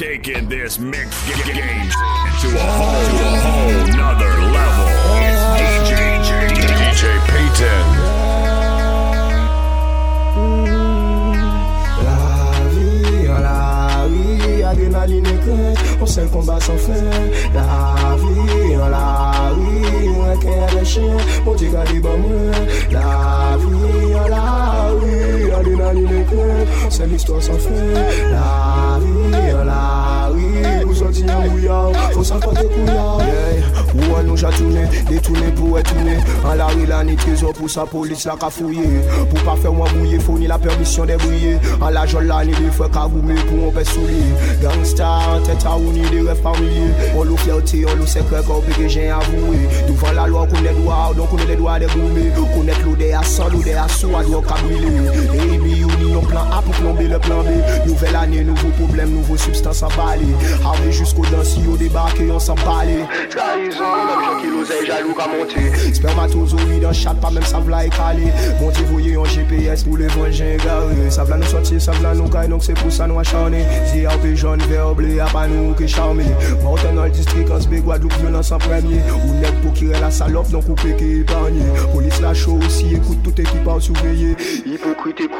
taking this mix g- game to a whole, to a whole nother level. It's DJ, DJ Payton. La vie, la vie, adrénaline et on sait le combat sans fin. La vie, la vie, moi qui ai les chiens, gars dit bon moi. La vie, la vie, gade nan li le kre Se l'histoire san fè La ri, la ri Ou santi an bouyaw Fon san fante kouyaw Ou an nou jatoune Detoune pou etoune An la ri la ni trezor pou sa polis la ka fouye Pou pa fè mwen bouye Founi la permisyon de bouye An la jol la ni de fè kagoume pou mwen pe souye Gangsta an tèt a ou ni de ref famye On lou flerté, on lou sekre Kon peke jen avouye Douvan la loi koune dwa Don koune de dwa de goume Koune klou de asan, lou de asou A dwa kabile E baby, ou ni yon plan A pou plombe le plan B. Nouvel ane, nouvo problem, nouvo substans avale Avle jusqu'o dansi, yo debake, yon san pale Trahison, mèm chan ki l'osey jalou ka monte Spermatozo, yi dan chat, pa mèm savla e kale Monte voye yon GPS pou le vangen gare Savla nou soti, savla nou kay, nonk se pou sa nou achane Zi apè jan, ve oble, apan nou ki charme Mouten nan l'distrik, ansbe, Guadeloupe, violan san premye Ou nek pou kire la salop, donk ou peke eparnye Polis la chou, si ekoute tout ekip an souvreye Hypokrite kou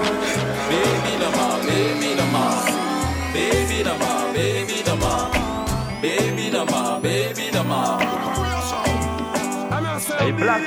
baby. Hey Black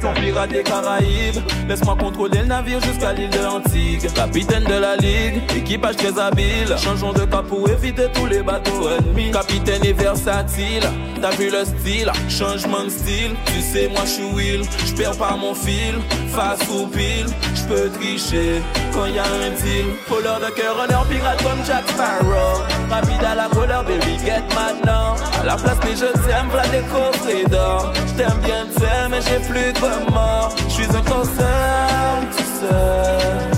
ton pirate des Caraïbes. Laisse-moi contrôler le navire jusqu'à l'île de Antigua Capitaine de la ligue, équipage très habile. Changeons de cap pour éviter tous les bateaux ennemis. Capitaine est versatile, t'as vu le style? Changement de style, tu sais moi je suis Will. J'perds pas mon fil, face ou pile J'peux tricher quand y a un deal. Voleur de cœur, honneur, pirate comme Jack Sparrow. Rapide à la couleur, baby get maintenant À la place des je t'aime, v'là des coffrets d'or J't'aime bien t'aimer, mais j'ai plus de remords. J'suis un cancer, tu sais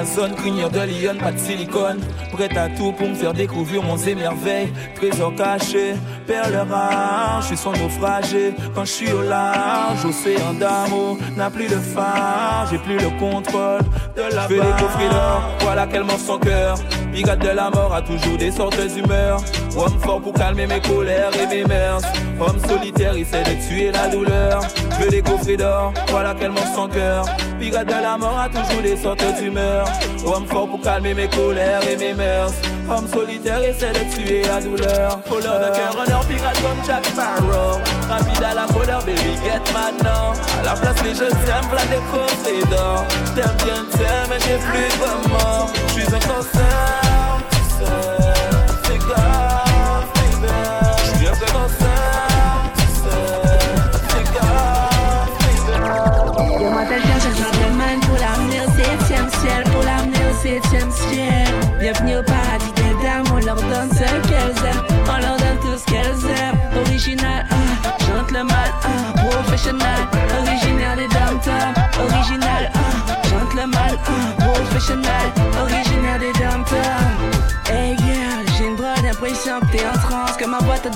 Amazon, crinière de lion, pas de silicone. Prête à tout pour me faire découvrir mon émerveil Trésor caché, perle rare Je suis son naufragé. Quand je suis au large Océan d'amour n'a plus de phare J'ai plus le contrôle de la Je des coffrets d'or, voilà qu'elle mange son cœur Pirate de la mort a toujours des sortes d'humeurs. Homme fort pour calmer mes colères et mes mœurs. Homme solitaire, il sait de tuer la douleur. Je veux des coffrets d'or, voilà qu'elle mange son cœur. Pirate de la mort a toujours des sortes d'humeurs. Homme fort pour calmer mes colères et mes mœurs. Homme solitaire, essaie de tuer la douleur. Voleur de cœur, honneur, pirate comme Jack Sparrow. Rapide à la couleur, baby, get maintenant À la place les je t'aime, v'là des coffrets d'or. T'aimes bien, t'aimes, mais j'ai plus de remords. J'suis un cancer, Bienvenue au des dames, on leur donne tout ce qu'elles aiment. Original, ah, gentleman, ah, professionnel, originaire des dom original, ah, gentleman, professionnel,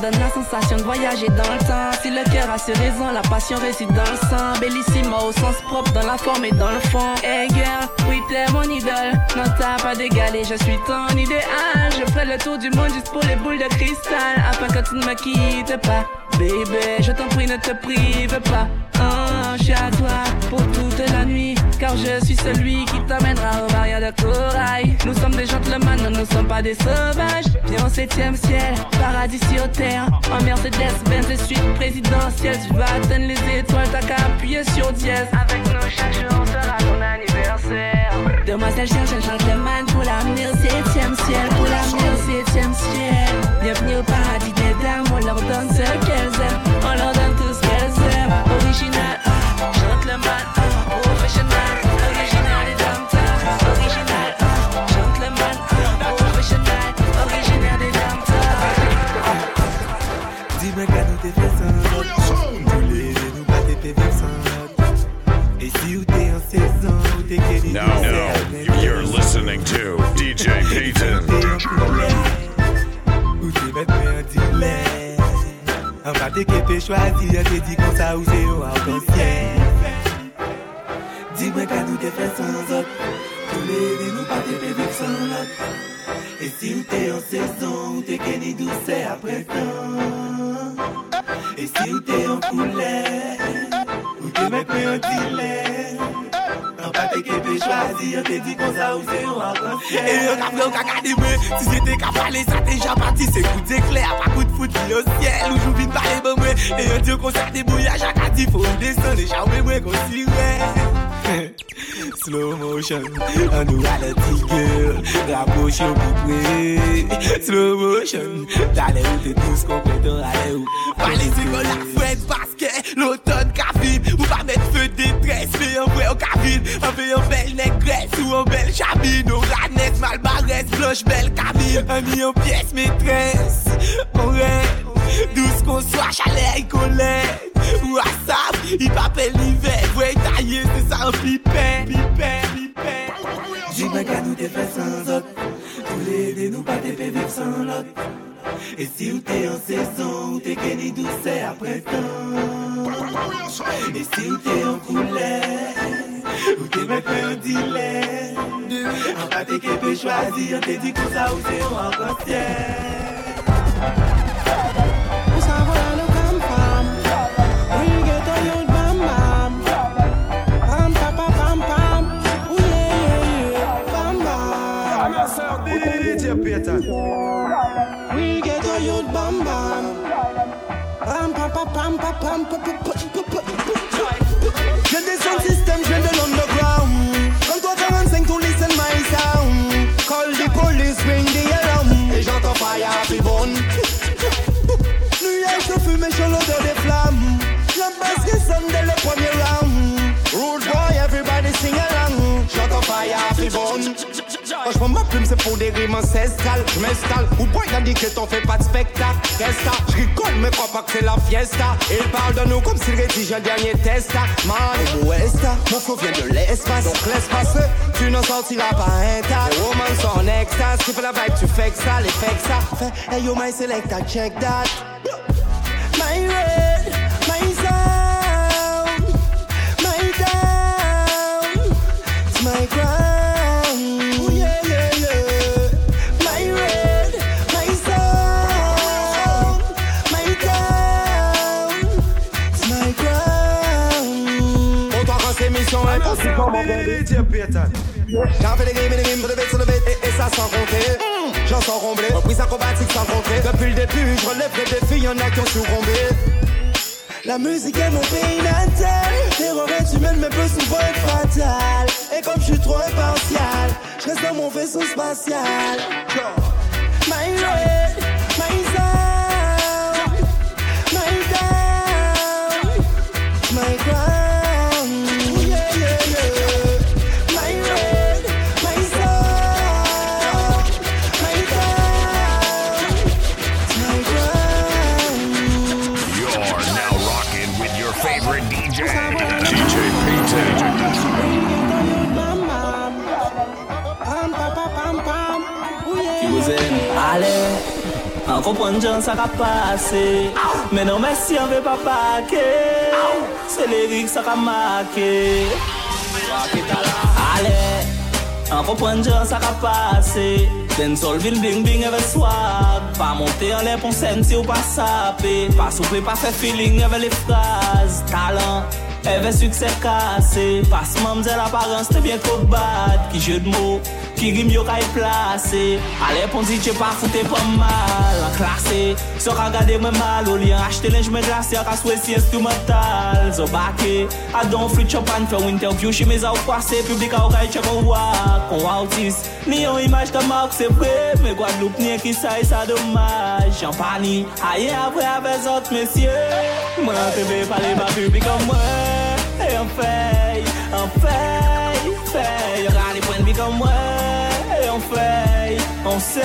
donne la sensation de voyager dans le temps. Si le cœur a ses raisons, la passion réside dans le sang. Bellissima au sens propre, dans la forme et dans le fond. Hey girl, oui t'es mon idole. Non t'as pas d'égalé, je suis ton idéal. Je ferai le tour du monde juste pour les boules de cristal. Afin que tu ne me quittes pas Baby, je t'en prie ne te prive pas. Oh, je à toi pour toute la nuit Car je suis celui qui t'emmènera au barrière de corail. Nous sommes des gentlemen, nous ne sommes pas des sauvages. Viens au septième ciel, paradis sur terre. En Mercedes, Benz et suite présidentielle Tu vas atteindre les étoiles, t'as qu'à appuyer sur dièse. Avec nous chaque jour sera ton anniversaire. Demoiselle cherche un gentleman pour l'amener au septième ciel Pour l'amener au septième ciel. Bienvenue au paradis des dames, on leur donne ce qu'elles aiment. On leur donne tout ce qu'elles aiment. Original, ah, gentleman, ah, DJ Payton Ou te met mwen di lè. An pa te ke te chwazi An te di kon sa ou se yo an konsyen Di mwen ka nou te fè san zot. Tou lè di nou pa te pe vek san lot. E si ou te an sezon Ou te ke ni douse apre san E si ou te an koulè Ou te met mwen di lè. Pekebe chwazi, yo te di kon sa ou se yon avansi E yo ka ple ou ka kade me, si se te ka pale sa te japati Se kout de kle, a pa kout fout li yo siel, ou jou vin pale bon be me E yo di yo kon sa te boya, jaka di fo ou desan, e chame mwe kon si we Slow motion, an nou ale ti girl, rapoche yo pipwe Slow motion, dale ou te tous kompletan ale ou. Pale si kon la fwet baske, loton ka vib Ou pa met fe detres, fe yon vre o kavil An fe yon bel negres ou an bel chabin Ou ranes, malbares, bloch bel kamil An yon pièce maîtresse. an ren Dous kon swa chale et kolen Ou asap, y papel y ve Vwe taye se sa an pipen Jibè ka nou te fè san zot Pou lè de nou pa te pe viv san lot E si ou te an sezon Ou te ke ni douce apre tan E si ou te an koule Ou te met pe an dile An pa te ke pe chwazi An te di kon sa ou se yo an konsyen Ou pa pa pam pa pam pa pa pa pa pa Je descends système, je de l'underground Comme toi 45, tout listen my sound. Call the police, ring the alarm. Et j'entends fire, round boy, everybody sing along. Fire, bonne Franchement ma plume c'est pour des rimes ancestrales. Je m'installe, ou boy t'as dit que t'en fais pas de spectacle. Resta, je rigole mais crois pas que c'est la fiesta. Il parle de nous comme s'il rédigeait le dernier test. Man, et Westa, mon flow vient de l'espace. Donc laisse passer, tu n'en sortiras pas intact Les woman sont en extase, tu fais la vibe, tu fais que ça, l'effet que ça. Fait Hey yo my selector, check that. My red, J'en fais des et des sur le bête et, et ça sans compter. J'en sors comblé, reprise acrobatique sans compter. Depuis le début, je relève les défis, y'en a qui ont succombé La musique est mon pays natal. L'erreur est humaine mais peut souvent être fatale. Et comme je suis trop impartial Je reste dans mon vaisseau spatial kompon jan sa ka pase Menon mersi an ve pa pake Se lirik sa ka make Ale, an kompon jan sa ka pase Den sol vin bling bling eve swag Pa monte an le pon sen si ou pa sape Pa souple pa fe feeling eve le fraz Talan Eve succès cassé. Passe mamzelle apparence t'es bien bad Qui jeu de mots Qui rime yo kay placé Allez pon DJ pas fouté pas mal. En classé So ka gade mwen mal. Ou li an achete linge mwen glacé. A ka si instrumental. Zo bake A don free chop an Fè ou interview Chi meza ou kwase Publik a ou kay check ou wak Kon autis Ni yon imaj ta mark se vre Me Guadeloupe ni ki sa e sa domaj Champani Aye apre ave zot mesye Mwen teve pale ba publik an mwen un fail, un fail, fail. Y'aura des points de vie comme moi, on fail, on sait,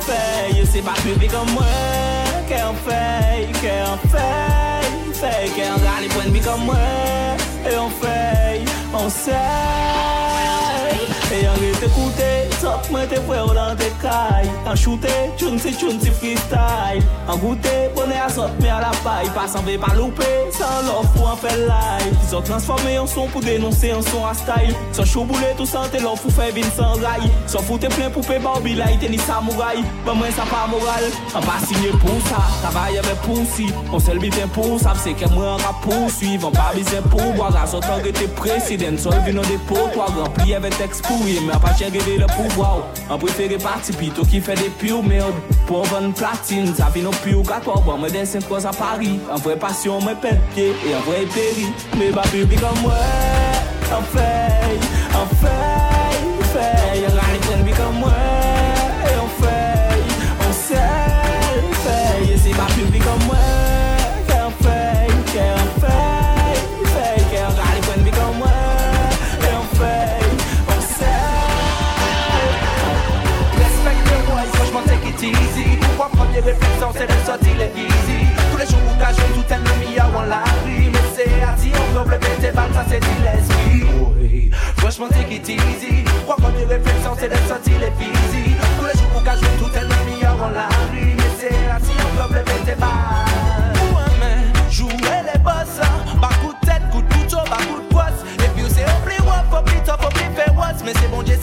fail. C'est pas public comme moi, qu'un fail, qu'un fail, fail. Y'aura des points de vie comme moi, et on fail, on sait. Et on est écouté. Sot mwen te fwe ou nan dekay An choute, choun si choun si freestyle. An goute, pone a sot mwen a la pay Pasan ve pa loupe, san lof pou an fe live. Zot transforme yon son pou denonse yon son a style. Son chou boule tou san te lof pou fe vin san ray. Son foute plen pou pe barbi la ite ni samuray Ben mwen sa pa moral, an pa signe pou sa Travaye ve pou si, on sel biten pou sa Pse ke mwen an ka pou suiv, an pa bizen pou Waz a sot an rete presiden, sol vin an depo Twa gran pliye ve teks pou, ye mwen pa chen gede le pou wow An prefere pati pito ki fe de piw merd Po an ven platine, zavi nou piw gato Wan mwen den sent koz a pari An vre pasyon mwen pepke, e an vre peri Me ba publik an mwen An fey, an fey, fey An rani klen bi kan mwen réflexion c'est de sortir les easy. Tous les jours où t'as joué tout ennemi à la rue. Mais c'est à dire on peut tes balles ça c'est dit Oui, franchement take it easy Pourquoi premier réflexion c'est de sortir les easy. Tous les jours où t'as joué tout ennemi à la rue. Mais c'est à dire on peut tes balles. Ouais mais jouer les boss Bas coup de tête, coup de couteau, bas coup de poisse. Et puis c'est au plus rough, au plus tough, au plus féroce Mais c'est bon Dieu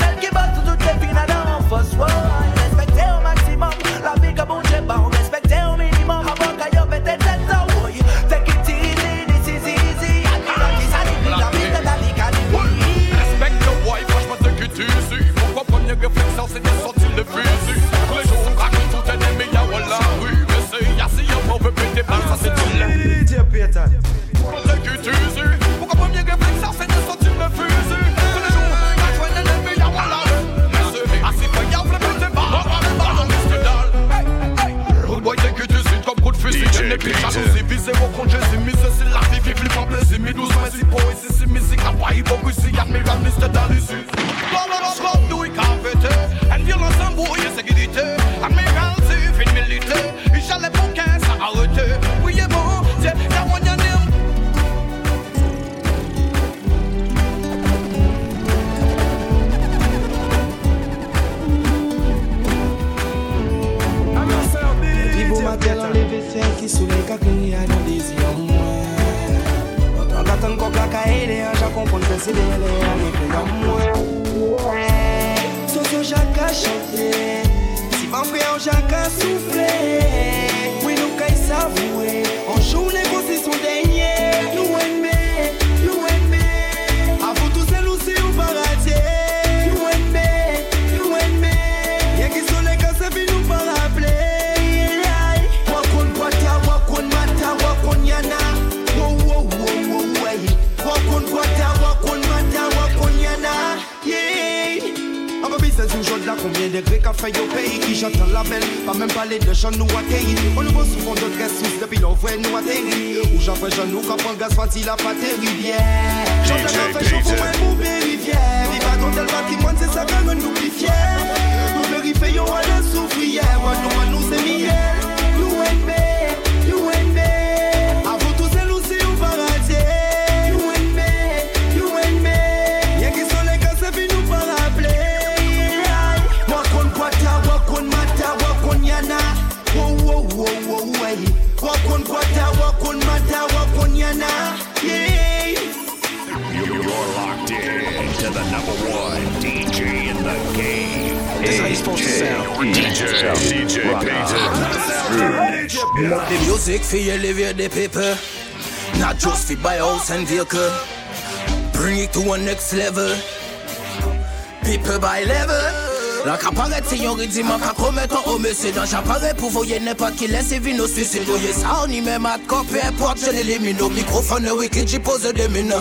le de On nou bonsou fon de tres sous depi nou Ou jan fwen jan nou kapon gaz la pate rivière Jan te jan fwen chan pou rivière Viva gantel patrimoine se sa gen nou pli fier Nou verife yo alen soufriye Wan nou an nou se miye supposed to sound. DJ, DJ Payton. Love the music for you elevate the people. Not just for buy house and vehicle. Bring it to a next level. People by level. La ka paret se yon ridiman ka promet an ome Se dan j'apparaît pou voye n'importe qui laisse vino suicide Voye sa ou ni même at ko peu importe je l'élimine Au microphone wicked j'y pose des mines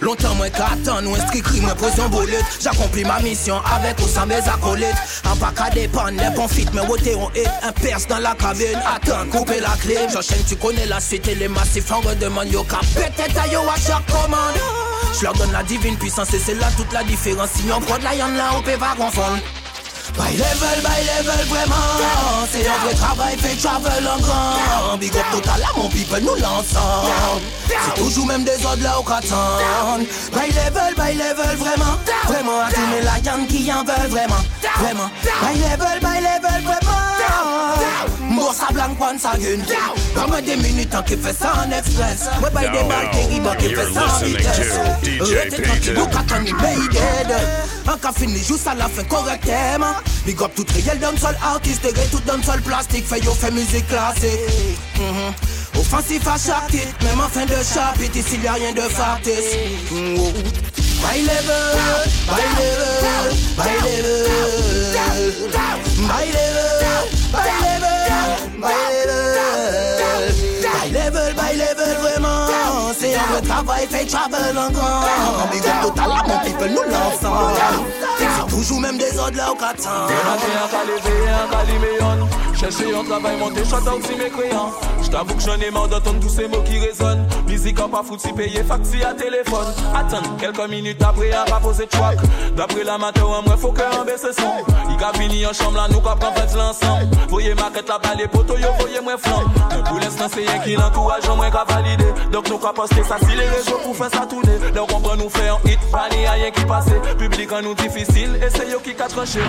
Longtemps moi ka atan ou inskri kri mwen pose yon bolet J'accomplis ma mission avec ou sans mes acolytes. An pa ka depan, ne pon fit men wote yon hit. Un perce dans la cabine, attends, couper la clé J'enchaîne, tu connais la suite et les massifs en redemande Yo ka peut-être à yo à chaque commande. Je leur donne la divine puissance et c'est là toute la différence. Si on prend de la y'en là on peut pas confondre By level, by level, vraiment. C'est vrai travail fait travel en grand. Big up total à mon people, nous l'ensemble. C'est toujours même des ordres là au qu'attendre By level, by level, vraiment. Vraiment à tous mes lions qui en veulent vraiment. Vraiment. By level, by level, vraiment Bon ça blanc, point sa gueule Pas moins des minutes en qui fait ça en express Ouais, by des balles terribles qui fait ça en listening vitesse to DJ Restez tranquille, Payton. nous qu'attendre, il paye dead Un qu'a fini juste à la fin correctement Big up tout réel d'un seul artiste Et tout d'un seul plastique Fait yo fait musique classique Mhm. Offensif à chaque titre Même en fin de chapitre Ici y'a rien de factice Mm, oh. My level, my level, my level My level, my level Un vrai travail fait travel encore Big up total à mon people, nous l'ensemble C'est toujours même des ordres là au un un caliméon Chercher un travail, monter, chanter aussi mes crayons J't'avoue que j'en ai marre d'entendre tous ces mots qui résonnent. Musique en pas foutu, payer facture à téléphone. Attends, quelques minutes après, on va poser track D'après la matin, moi faut que un baisse son. Il a fini en chambre là, nous qu'à prendre fait l'ensemble. Voyez maquette là, bas les poteaux, yo, voyez moi flamme pour l'instant, c'est rien qui l'encourage, moi qu'à valider. Donc nous qu'à poster ça si les réseaux pour faire ça tourner Donc on prend nous faire un hit, pas ni rien qui passe Public en nous difficile, et c'est yo qui qu'a tranché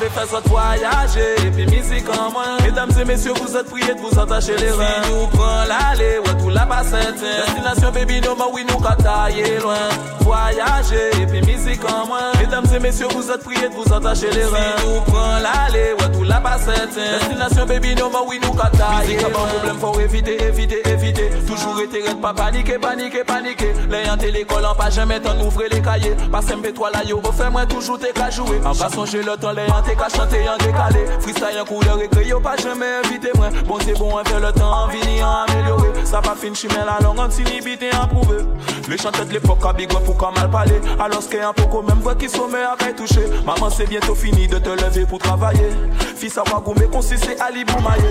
veut faire soit voyager, et puis musique en moins Mesdames et messieurs, vous êtes priés de vous attacher les reins. Si nous prend l'aller, ouais tout la passe Destination baby, no mais oui nous qu'à tailler loin. Voyager, et puis musique en moins Mesdames et messieurs, vous êtes priés de vous attacher les reins. Si nous prend l'aller, ouais tout la passe Destination baby, no mais oui nous qu'à tailler Musique a pas problème, faut éviter, éviter, éviter. Toujours été pas paniquer, paniquer, panike, panike Le yon telekol an pa jeme tan ouvre le kaye Pas mp3 la yo, ofe mwen toujou te ka joue An pa sonje le tan, le yon te ka chante, yon dekale Freestyle yon kou de rekre, yo pa jeme evite mwen Bon te bon enve le tan, an vini an amelyore Sa pa fin chime la long, an ti ni bite an prouve Le chante de l'epok a big up ou ka mal pale Aloske an poko, menm vwe ki somme akay touche Maman se bientou fini de te leve pou travaye Fis a wagou me konsiste ali pou maye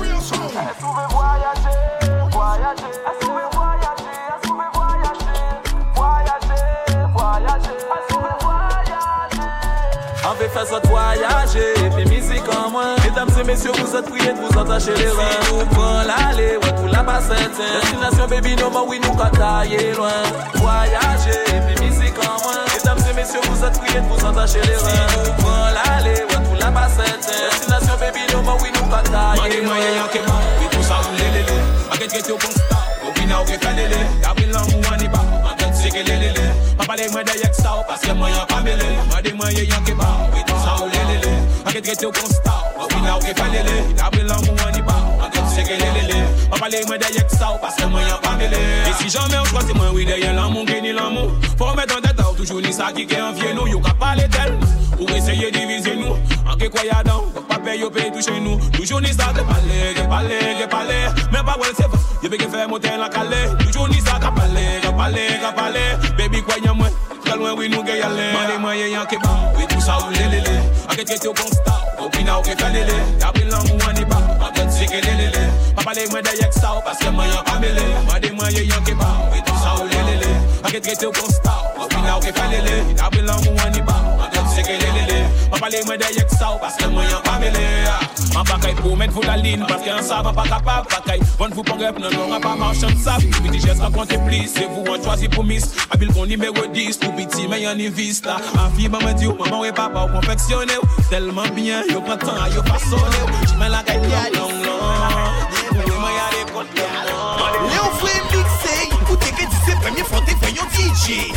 vous êtes voyager, puis musique en moins. Mesdames et messieurs, vous êtes priés de vous attacher les reins. Si nous prenons l'aller, ouais, tout la bassette. Destination baby, no more, oui, nous catailler loin. Voyager, puis musique en moins. Mesdames et messieurs, vous êtes priés de vous attacher les reins. Si nous prenons l'aller, ouais, tout la bassette. Destination baby, no more, oui, nous catailler loin. Oui, tout ça, vous l'élélé. Avec get your bon star, au final, vous calélé. Gabriel, on vous en est pas. En tête, c'est que l'élélé. Lelele Pa pale mwen de yek sa ou, paske mwen yan pa mele Mande mwenye yanke ma, we pou sa ou lelele Anket kete ou kon sta, ou bina ou ke kalele Dabri lan mou ane ba, anket seke lelele Pa pale mwen de yek sa ou, paske mwen yan pa mele E si janme ou chwa se mwen wide yen lan moun geni lan mou Fò mwen dan deta ou toujou ni sa ki ke anvye nou Yo ka pale tel, ou eseye divize nou Anke kwa ya dan, donc? Pas paye, yo paye tout chez nous. Ni ça, que parler, que parler, que parler. Mais pas ouais c'est yo paye que faire monter la calée. Ni ça, que parler, que parler, que parler. Baby y'a moi, très loin oui nous gagne aller Mande moi y'en qui ba, oui tout ça ou lélélé Enquête qui est au constat, au pina ou qui fait lélé Y'a pris l'an ou on y pas, enquête c'est que lélélé Pas parler moi de que ça, parce que moi y'a pas mêlé. Mande moi y'en qui ba, oui tout ça ou lélélé Enquête qui est au constat, au pina ou qui fait lélé Y'a pris l'an ou on pas, kelelele Mwen pale mwen de yek sa ou paske mwen yon pamele ah. Mwen pakay pou men vou la lin paske an sa mwen pa kapab. Pakay von vou pon rep nan non an pa marchan sap Biti jes rakonte plis se vou an chwazi pou mis. Abil kon nimero 10 pou biti men yon invis la ah. An fi mwen mwen di ou maman we papa ou konfeksyone ou Telman bien yo kontan a yo fasone ou Jmen la kay long long long. Mwen yon yade kont long. Long Leon Frey Mixey, koute ke di se premye DJ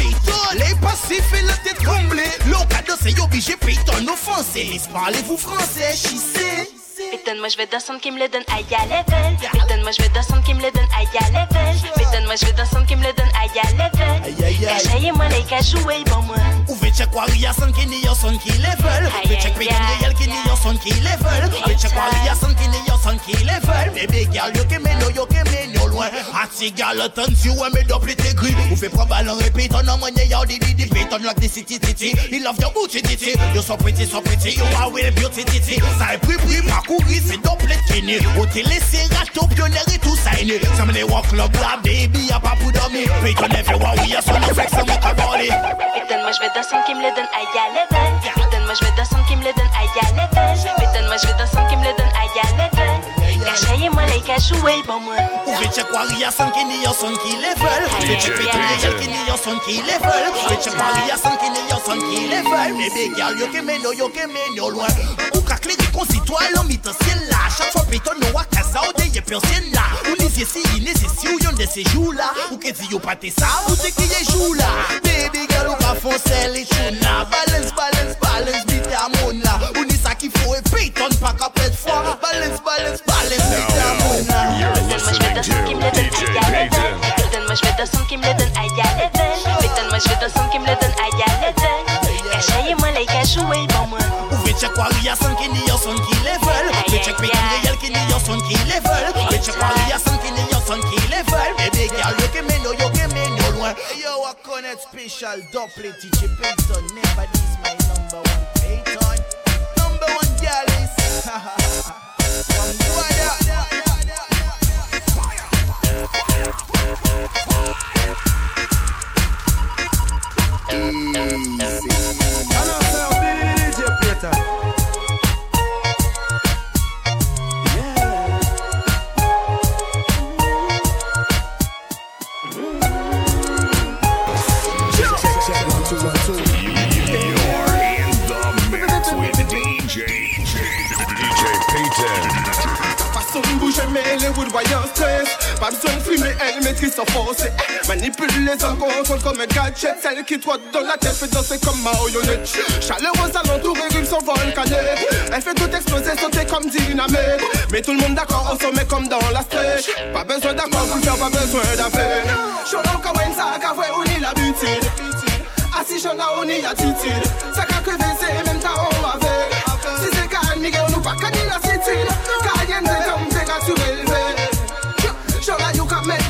Les passifs et la tête comblée L'occasion c'est obligé Payton offensé Parlez-vous français, chissé Étonne-moi, je vais descendre qui me le donne à level. Étonne-moi, je vais descendre qui me le donne à level. Étonne-moi, je vais descendre qui me le donne à level. Aïe aïe aïe Essayez-moi les cas jouer, bon moi. Ouve check waria son ki ni yo son ki level Ouve check Payton réel ki ni yo son ki level Ouve check waria son ki ni yo son ki level Baby girl yo ke meno yo ke meno loin. Ati gal ton si ou me double gris. Ou fait prendre ballon répète on money yo di di di beat on like the city titi. He love your booty titi. You so pretty so pretty you are real beauty titi. Ça est pris pris pas courir c'est double kini. Au télé c'est rato pionnier et tout ça est Some of the walk club la baby y'a pas pour dormir. Pay on everywhere we are so no flex and make a body. Putain, moi je vais دسم كي ملادن ايا لبن بدن مش بدسم كي ملادن ايا لبن بدن مش بدسم كي ملادن ايا لبن level. Putain, moi je vais descendre qui me le donne à ya level. Cachez-moi les cas jouer, bon moi. Ouve check waria son ki ni son ki level Ouve check pe kine yel ki ni son ki check waria son ki ni son ki level Bébé gal yo ke yo yo ke men yo Ou ka kleri kon si to alon mi tan sien la Chak fwa pe nou akaza ou de ye pen sien la Ou ni si ine se si ou yon de se jou la Ou ke di yo pate sa ou se ki ye jou la Baby gal ou ka fon chou na Balance, balance, balance, bite a moun la Ou ni sa ki fo e pe ton pa ka pet fwa Balance, balance, balance, bite a moun la Putain, moi je vais descendre qui me le donne à ya level. Putain, moi je vais descendre qui me le donne à ya level. Cachez-moi les cas jouer, bon moi. Ouve check waria son ki ni yo son ki level Ouve check pe kine yel ki ni yo son ki level Ouve check waria son ki ni yo son ki level Baby girl yo ke men yo yo ke men yo loin Yo, I connect special double DJ Payton. Never this my number one Payton. Number one girl is. From voyants stress. Pas besoin de fumer, elle maîtrise son force. Manipule les hommes contrôle comme un gadget. Celle qui trotte dans la tête fait danser comme marionnette Chaleureuse alentour et rive son volcanique Elle fait tout exploser, sauter comme dynamite. Mais tout le monde d'accord au sommet comme dans la stretch Pas besoin d'accord pour faire, pas besoin d'affaires Cholon kawen sa kavwe ou ni l'habitude Assis j'en a ou ni attitude Ça qu'a crevé c'est même temps on avec Si c'est calme, Miguel nous pas qu'à la city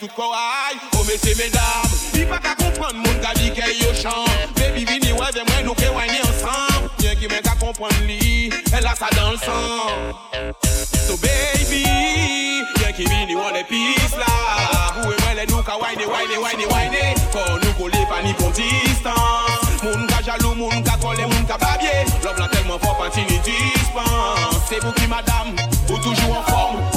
tout ko waj, o mese medam I pa ka kompran moun ka di ke yo chan vini mwen nou ke ansan Bien ki men ka kompran li, el a sa dans le So baby, bien ki vini wè le pis la Ou e mwen le nou ka wène, wène, wène, wène Kon nou ni kon distans Moun ka jalou, moun ka kole, moun ka babye Love la telman fort panti ni dispense. C'est vous qui madame, ou toujours en forme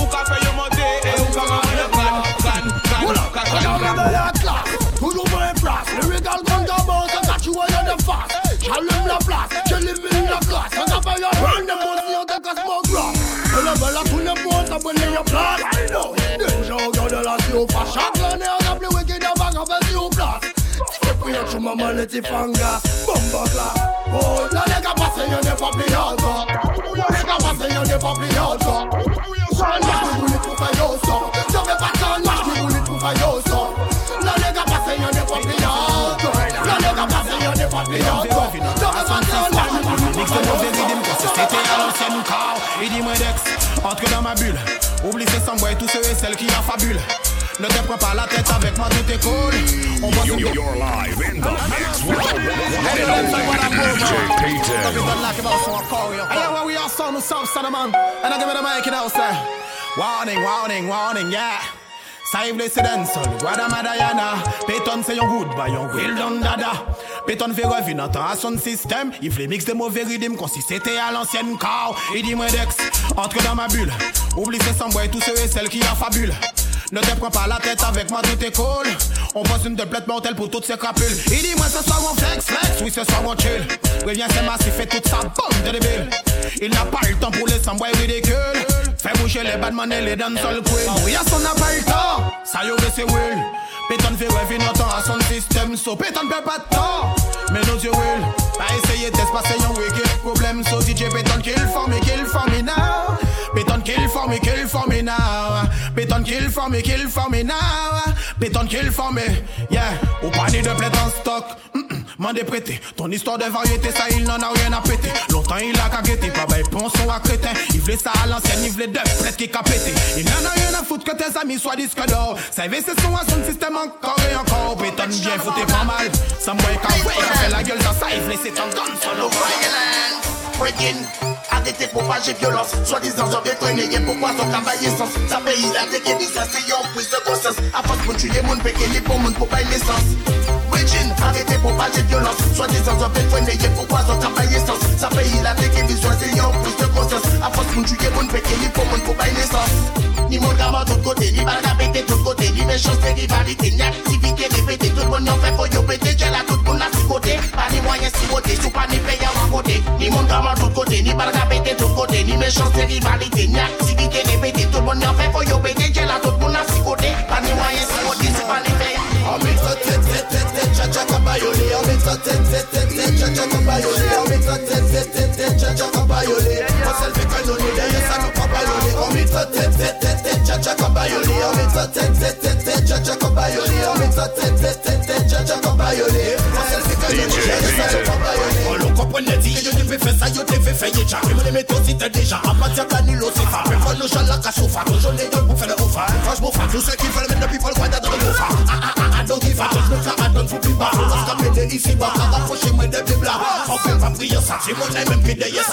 face. J'allume la place, j'élimine la classe. Pas eu à prendre de mon si on te casse mon glace. Et la belle à tout le monde, ça brûle les place. I know, déjà regarde la si on fait chaque année, on a plus wicked avant qu'on fait si on place. Tu fais prier sur maman, les petits fangas, bomba clap. Oh, les gars passent, y'en a pas plus encore. Les gars passent, y'en a pas plus encore. Sean, marche, dit moi Dex, entre dans ma bulle Oublie ces sambons et tous ceux et celles qui en fabulent Ne te prends pas la tête avec moi, tout est cool On bosse You're, une you're live in the mix one and only DJ Payton. Hey, yeah, where we are, son, who's up, son of man. And I give me the mic, you know. Warning, warning, warning, yeah. Ça y est, c'est dancehall, Guadama Diana Péton c'est yon good, bah yon will don dada. Péton fait revenir dans temps à son système Il fait mix de mauvais rythmes comme si c'était à l'ancienne car Il dit moi Dex, entre dans ma bulle. Oublie ces sambons et tous ceux et celles qui en fabulent Ne te prends pas la tête avec moi, tout est cool. On passe une doublette mortelle pour toutes ces crapules. Il dit, moi ce soir on flex, flex, oui ce soir on chill. Reviens, c'est massif et toute sa bombe de débile. Il n'a pas le temps pour les sambouais ridicules. Fais bouger les badman et les dancehall queens. Oui, à son n'a pas le temps, ça y est, c'est Will. Péton fait rêver notre à son système, so péton perd pas de temps. Mais nos yeux will, pas essayer d'espacer un wicked problème. So DJ péton kill for me, kill for me now. Péton kill for me, kill for me now. Péton kill for me, kill for me now. Péton kill for me, yeah. Ou panier de plaid en stock. M'en déprêté, ton histoire de variété, ça il n'en a rien à péter. Longtemps il a cagueté, pas belle ponçon à crétin. Il voulait ça à l'ancienne, il voulait deux plaid qui capété. Il n'en a rien à foutre que tes amis soient disques d'or. Ça c'est son à son système encore et encore. Péton bien fouté pas mal. Ça me voit ouais, fait la gueule dans ça, il c'est un gun solo. Breaking, arrêtez propager violence. Soi-disant, j'en viens traîner, pourquoi son travail essence Ça paye la tête et ça c'est en prise de conscience. À force de tuer mon péché, les pour mon pour pas naissance. Breaking, arrêtez propager violence. Soi-disant, j'en viens traîner, pourquoi son travail essence Ça paye la tête et c'est en prise À force de tuer mon péché, les pour mon pour pas naissance. Ni mon gamin tout côté, ni bagarre pété tout côté, ni méchanceté, rivalité, ni activité répétée. Tout le monde en fait, faut y péter, j'ai la tout à six côtés. Pas ni moyens six côtés, sous pas ni à côté. Ni mon gamin tout côté, ni bagarre pété tout côté, ni méchanceté, rivalité, ni activité répétée. Tout le monde en fait, faut y péter, j'ai la tout à six côtés. Pas ni moyens six côtés, sous pas ni payant. On met ta tête, tête, tête, tête, tête, tcha tête, tête, tête, tête, tcha tcha cabayolé. Ça ça, la casse au pour le me fais plus ça, ça. Tout ça,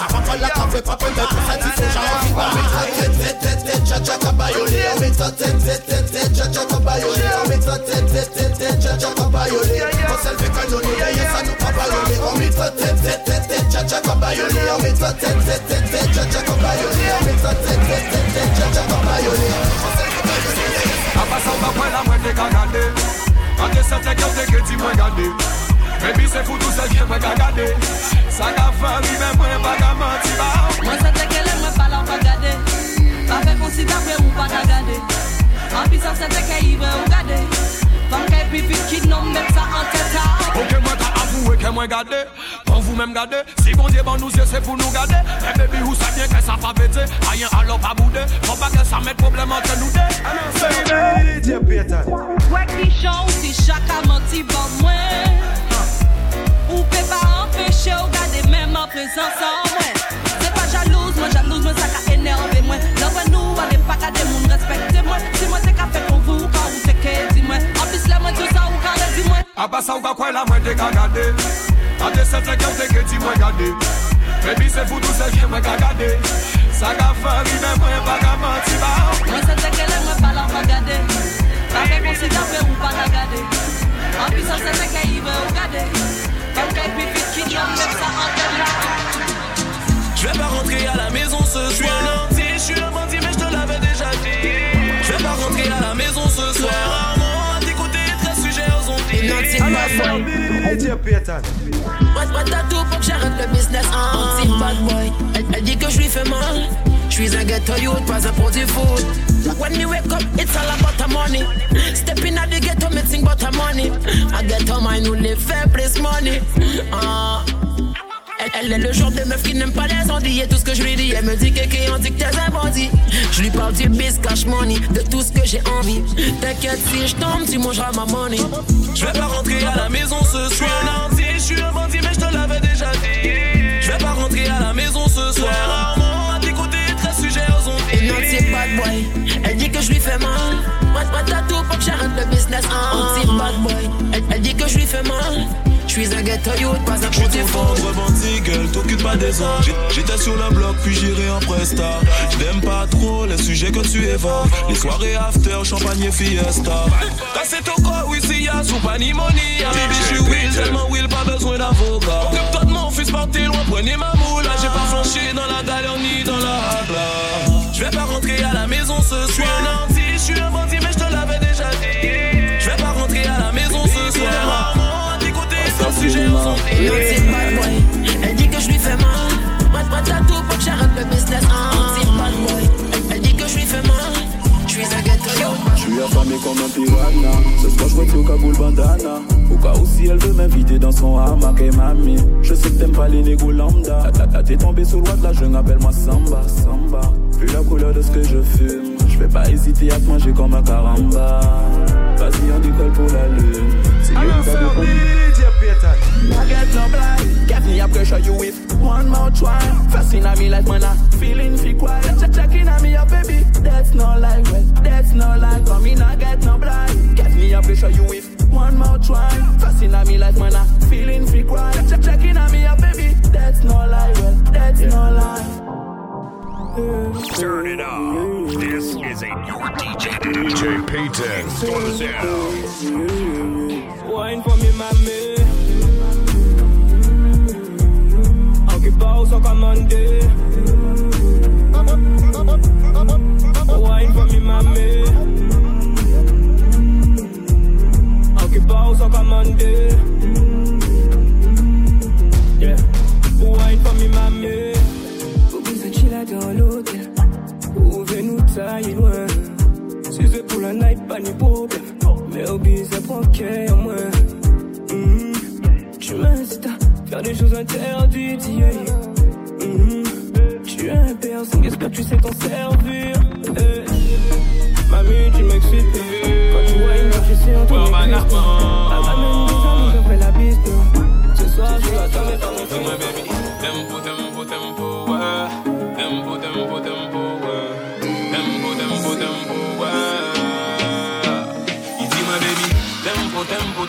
faut j'arrive qui va. Apa sa ou pa la mwen te ka gade se te kyo te ke mwen gade Baby se foutou se kye mwen ka Sa ka fè rive mwen pa manti ba Mwen se te ke mwen pala ou pa gade Pa fe ou pa gade An pi sa se te ke ive ou gade Pan ke pi fit ki nom met sa an teta Ok mwen avouwe ke mwen gade Pan même gade Si bon nous c'est c'est pour nous gade Eh baby ou sa bien que ça pas pété Rien alors pas boudé. Faut pas que ça mette problème entre nous deux. Ouais qui chante si chacun menti bon moi. Ou peut pas empêcher ou garder même en présence en moi. C'est pas jalouse, moi jalouse, moi ça qu'a énervé moi. Love nous, allez pas garder mon respecter moi. Si moi c'est qu'a fait pour vous quand vous c'est que dis-moi. En plus là moi tout ça ou quand dis-moi. Apa sa ou ka kwen la mwen te ka gade Ate se te kyo te ke ti mwen gade Baby se foutou se kye mwen ka gade Sa ka fè rive mwen pa ka manti ba Mwen se te ke le mwen ou pa gade Pa fe konsidapre ou pa ka gade An pi sa se te ke ive ou gade Pan ke pi fit ki nom met sa an teta Je vais pas rentrer à la maison ce soir. Je suis un je suis un bandit, mais je te l'avais déjà dit. Je vais pas rentrer à la maison ce soir. Rarement à t'écouter, très sujet aux What, what t'as tout pour que j'arrête le business. Anti bad boy. Elle, elle dit que je lui fais mal. Je suis un ghetto youth, pas un produit food. When me wake up, it's all about the money. Stepping out the ghetto, me think about the money. I get on mine, nous les fait plus money. Ah Elle, est le genre de meuf qui n'aime pas les ondits Et tout ce que je lui dis, elle me dit que on dit que t'es un bandit Je lui parle du biz, cash money De tout ce que j'ai envie T'inquiète si je tombe, tu mangeras ma money Je vais pas rentrer à la maison ce soir. Je suis un bandit, mais je te l'avais déjà dit. Je vais pas rentrer à la maison ce soir. Rarement à t'écouter, très sujet aux ondes. Nancy bad boy, elle dit que je lui fais mal. Moi, moi t'as tout pour que j'arrête le business. Nancy bad boy, elle, elle dit que je lui fais mal suis un ghetto youth, pas un Je suis fendre, bandit, t'occupe pas des hommes. J'étais sur le bloc, puis j'irai en presta. J'aime pas trop les sujets que tu évoques. Les soirées after, champagne et fiesta. C'est ton corps, oui, si y'a sous panimonie. Baby, je suis Will, tellement Will, pas besoin d'avocat. Occupe-toi de mon fils, partez loin, prenez ma moule. J'ai pas flanché dans la galère ni dans la hague. Je vais pas rentrer à la maison ce soir. Je suis un anti, je suis un bandit, mais je te l'avais déjà dit. Je vais pas rentrer à la maison ce soir elle dit que je fais mal. Tout pour business. boy, elle dit que fais mal. Je suis affamé comme un piranha. Ce soir, je vois Kaboul bandana. Au cas où si elle veut m'inviter dans son hamac et mamie. Je sais que t'aimes pas les négos lambda. T'es tombé sous le de la jungle, appelle-moi Samba, Samba. Vu la couleur de ce que je fume, je vais pas hésiter à te manger comme un caramba. Vas-y, on décolle pour la lune. C'est you I get no blind, get me a pressure you with one more try. First in me life, man, I feeling free quiet. Check checking on me, up, baby. That's no lie, well, that's no lie. Come in, I get no blind, get me a pressure you with one more try. First in me life, man, I feeling free quiet. Check checking on me, up, baby. That's no lie, well, that's no lie. Turn it up. This is a your DJ. DJ Payton. For the sound. Wine for me, mammy. I'll mommy. Occupy us, commandé. Wine for me, mommy. Occupy us, commandé. Yeah. Pouvez-nous tailler loin. Si c'est pour la night, pas ni problème. Mais but, ça prend qu'un moins. Mm Tu m'incites à faire des choses interdites, yeah. Mm Tu es un personne, j'espère que tu sais t'en servir. Hey. Mamie, tu m'excites. Quand tu vois une je sais en toi. Elle m'amène des amis, j'offre la piste. Ce soir, je dois t'en mettre en Tempo, tempo, tempo, ouais. tempo, tempo, tempo, tempo,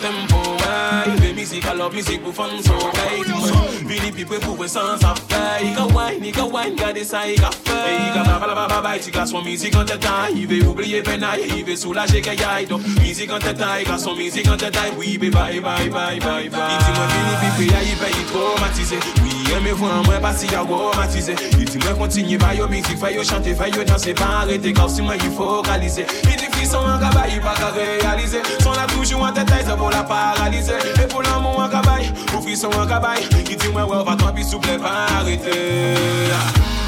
tempo, tempo, tempo, ouais. musique alors musique pour fun so right. Vini pipe pour sans affaire. Il ka wine, il ka wine, gardez ça, il ka fait. Il ka baba baba baba, il ka son musique en tête, il veut oublier peine, il veut soulager y aille. Donc musique en tête, il ka son musique en tête, oui, bye bye bye bye bye bye. Il dit moi vini pipe, il paye traumatisé, oui. Mè vwa mwen pasi ya romantize Yi di mwen kontinye fay yo mizik Fay yo chante, fay yo danse Pa arrete kaw si mwen yi fokalize Yi di fison an kabay, yi pa ka Son la toujou an tetay, se pou la paralize E pou l'amou an kabay, ou fison an kabay Yi di mwen wè va pi souple pa arrete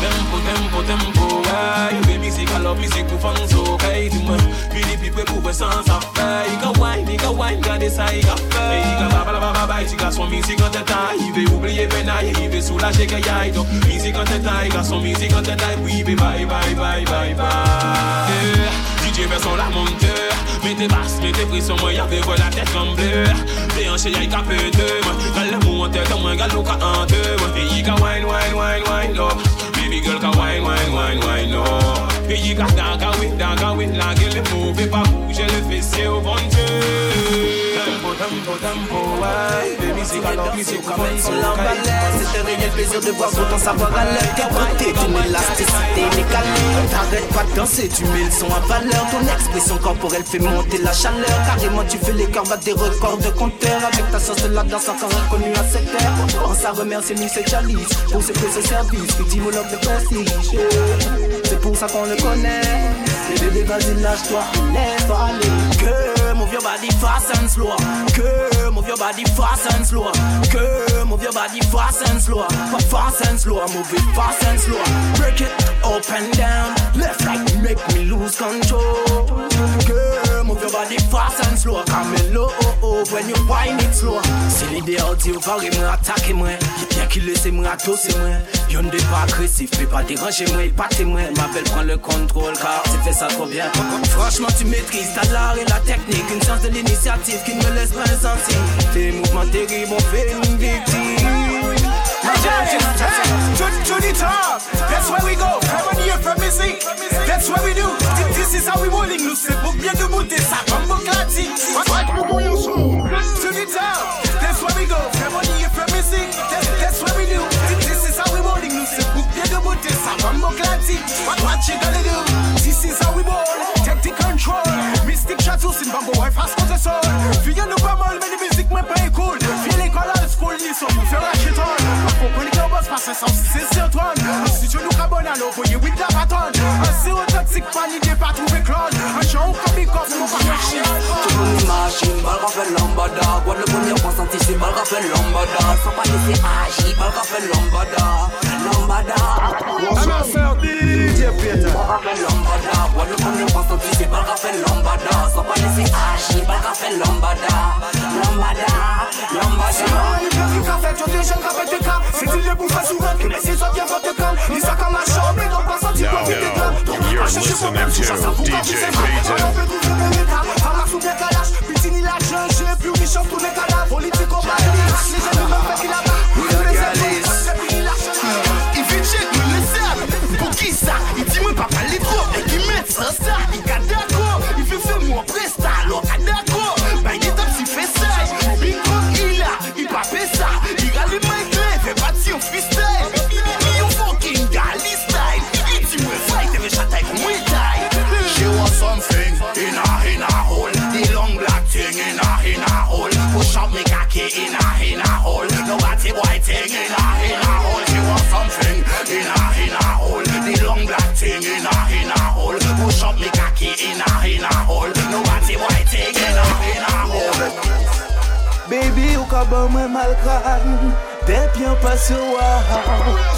Tempo, tempo, tempo, ouais. Yi mizik alop, mizik pou fon so Kay di mwen, vini pipe pou wè sans afay Yi ka wine, yi ka wine, gade sa yi ka fay Yi ka babay, ti ka son mizik an tetay Yi ve oubliye DJ version la monteur la tête comme bleu T'es en chez y'a qu'à péter Gal le mou tête, moi gal l'eau qu'à en deux Et y'a qu'à wine, wine, wine, wine, lo Baby girl qu'à wine, wine, wine, wine, y'a qu'à dans qu'à win, dans qu'à win La gueule est mauvaise, pas bouger le fessier au bon Dieu ouais. Comme une C'est un réel plaisir de voir autant savoir à l'heure. T'es beauté, ton élasticité mécanique. T'arrêtes pas de danser, tu mets le son à valeur. Ton expression corporelle fait monter la chaleur. Carrément, tu fais les cœurs battre des records de compteur. Avec ta sauce de la danse encore inconnue à cette heure. Pense à remercier Miss Chalice pour ce que ce service. Petit monologue de prestige. C'est pour ça qu'on le connaît. Bébé, vas-y, lâche-toi, laisse-toi aller. Que move your body fast and slow. Girl, move your body fast and slow. Girl, move your body fast and slow. But fast and slow, move it fast and slow. Break it up and down, left right, make me lose control. Girl, move your body fast floor Camelo, oh oh, when you whine it slow Se li de out yo vare mwen. Atake mwen ki mwen. Mwen Yon de pa agresif, pe pa deranje mwen, mwen pren le kontrol, kar se fe sa trop bien. Franchement tu maitrise, ta l'art et la teknik Une chance de l'initiative, ki ne me lese pas un centime Te mouvement terrible, on fait une To the top, that's where we go. Harmony from music, that's what we do. This is how we rolling. Nous c'est pour bien de monter ça comme mon classique. To the top, that's where we go. Harmony from music, that's what we do. This is how we rolling. Nous c'est pour bien de monter ça comme mon classique. What you gonna do? This is how we roll. Take the control. Mystic chateau, c'est une bambo, ouais, face contre sol. Viens ratonne. Un zéro toxique, panique, pas trouvé clone. Un champ comme il coffre, mon pas chier. Tout le monde machine, balle rappelle l'amba. lambada Guadeloupe on y ressenti c'est mal fait lambada Sans pas laisser agir, mal fait lambada Lambada I'm DJ Peter. Lambada Guadeloupe on y ressenti c'est mal fait lambada Sans pas laisser agir, mal fait lambada Lambada Lambada Il fait du café, tu es jeune café de cas C'est il est pour faire souvent que les ça vient votre calme Il s'est comme la chambre, mais donc pas senti Now, now, you're listening to DJ Payton. Fama sou bien calage, Pitini la changé, plus riche en tous les ka ban mwen malkan Depyan pa se waw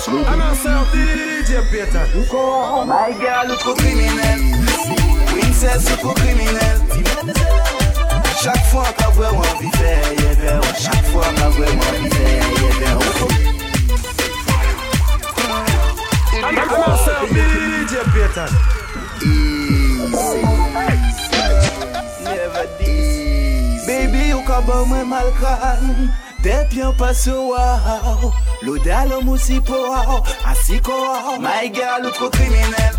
I'm DJ Peter. My girl, ou tro kriminel Princess, ou tro kriminel Chak fwa ka vwe wan vi fè ye vè Chak fwa ka vwe wan vi fè ye vè I'm DJ Peter. Baby, ou ka ban mwen malkan pa se waw mousi po waw waw My girl, ou tro kriminel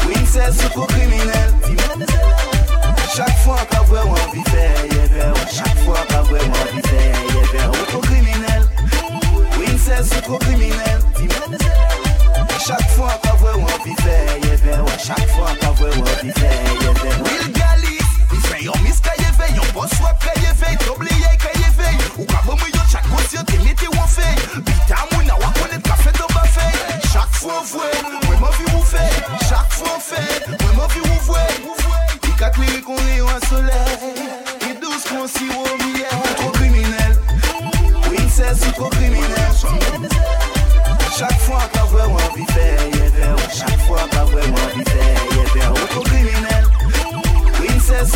Princess, ou tro kriminel Chak fwa ka vwe wan vi fè ye vè Chak fwa ka vwe wan vi fè ye vè Ou tro kriminel Princess, ou tro kriminel Chak fwa ka vwe wan vi fè ye vè Chak fwa ka vwe wan vi fè ye vè Will Galis Il yon miss kaye ve Yon kaye ve Tobliye kaye ve Ou ka bon yo chak kos yo te mete wan fe Bita moun na wakonet ka fe do ba fe Chak fwa wou fe Chak fwa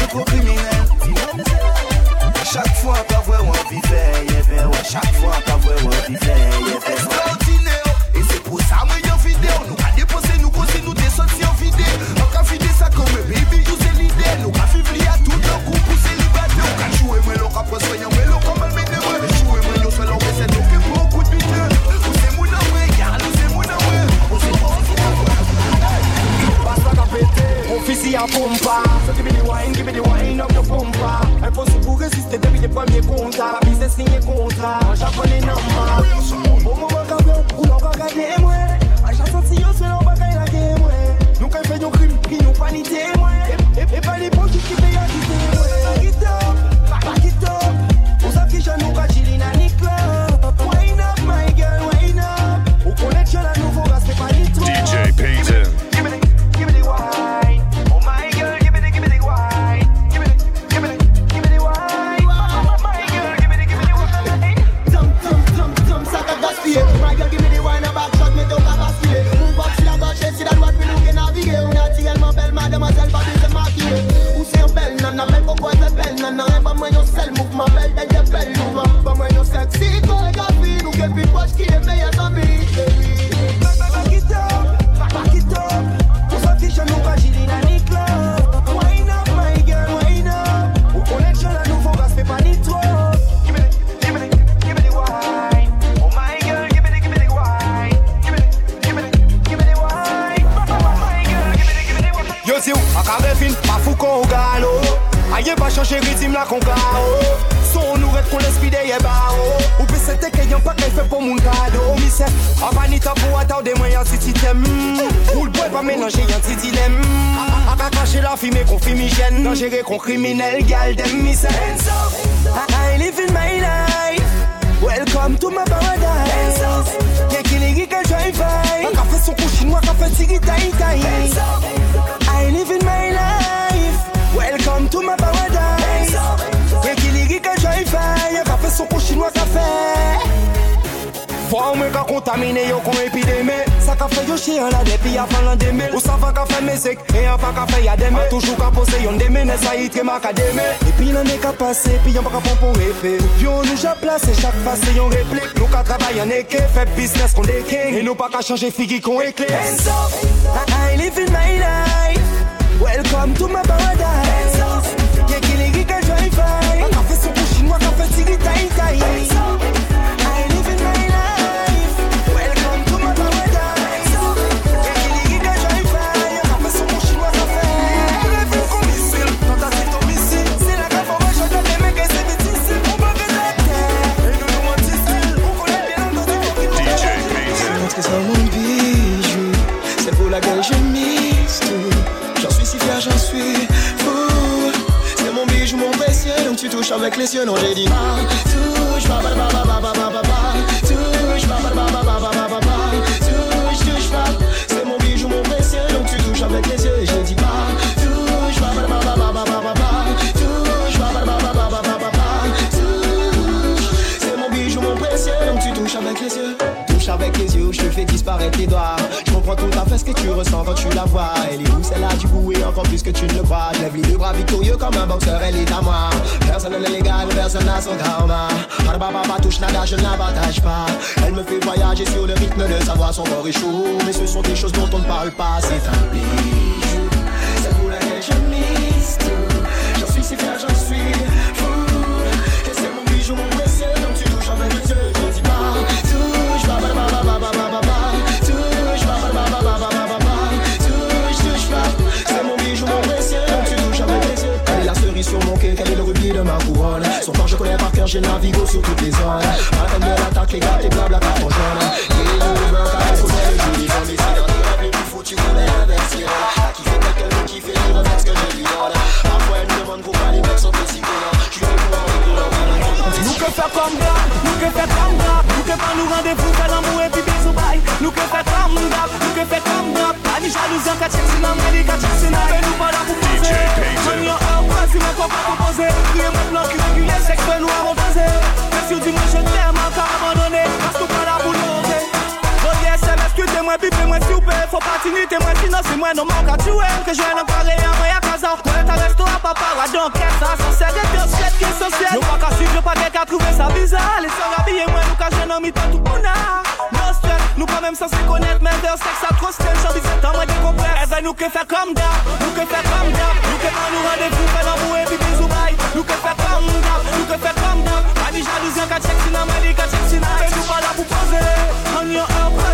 Ou tro ye ye chaque fois, pas vrai, on vivait, chaque fois, pas vrai, on vivait, qu'à changer figure com éclaire. bife mwen soupe Fò patinite mwen sino si non nou man ka tue Ke jwen an pare an mwen a kaza. Kwen ta resto a papara don ket sa San sè de dios ket ke san qui sont pa ka suiv, qu'à suivre pas qu'à trouver ça bizarre. Les sè habillées mwen nou ka jwen an mi tan tout pouna Non stress, nou pa mèm san se konet Mèm de sek sa tro stel, chan bize tan mwen dekompres E eh nous que faire comme kom Nous que ke fè kom da Nou ke an nou radevou, fè nan bou epi bizou bay Nous que faire comme da, nou ke fè kom da Ani jalouzyan ka chek sinan, mè li ka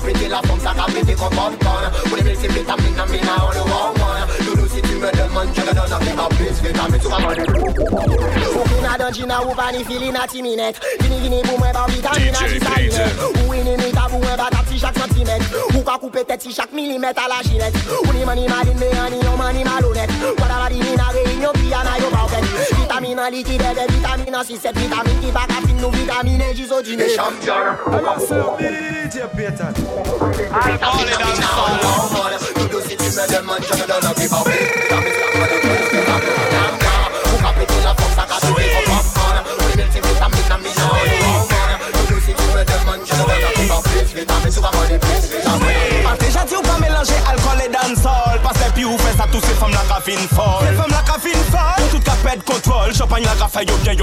pretty la femme, ça qu'a pété with popcorn Pour les multiples vitamines, mina, on le one one where them man kill a place a a dungeon a Gini gini a la ni me malonet si set Vitamin ki baka fin nou jizo dine Champion DJ Peter on the say it, i'm not want. Do see to not give away. Vitamine,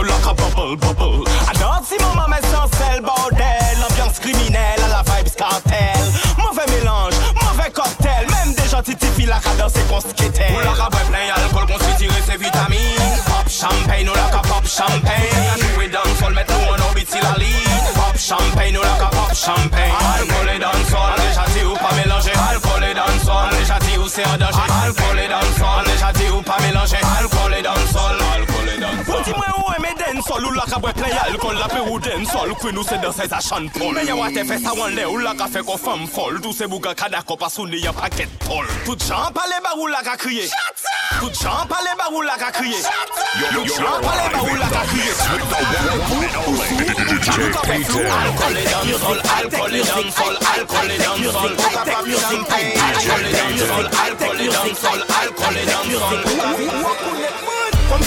sugar, bubble bubble. Sans sel bordel. Ambiance criminelle à la vibes cartel. ka danse kon skete Ou la ka bwe plen alkol kon si tire se vitamine. Pop champagne, ou la ka pop champagne. Nou e dansol met nou an orbit si la line Pop champagne, ou la ka pop champagne. Alkol e dansol, le chati ou pa mélanger Alkol e dansol, le chati ou se an danger. Alkol e dansol, le chati ou pa mélanger Alkol e dansol, alkol e dansol Pouti sol ou la ka bwe ou den sol Kwen ou se dan se za chan pol. Meye wate fe sa wan ou la ka fe ko fam fol. Tou se bouga kada ko pasouni ya paket tol Tout jan pale ba ou la ka Tout jan pale ba la Tout ou la sol sol sol. Sol sol sol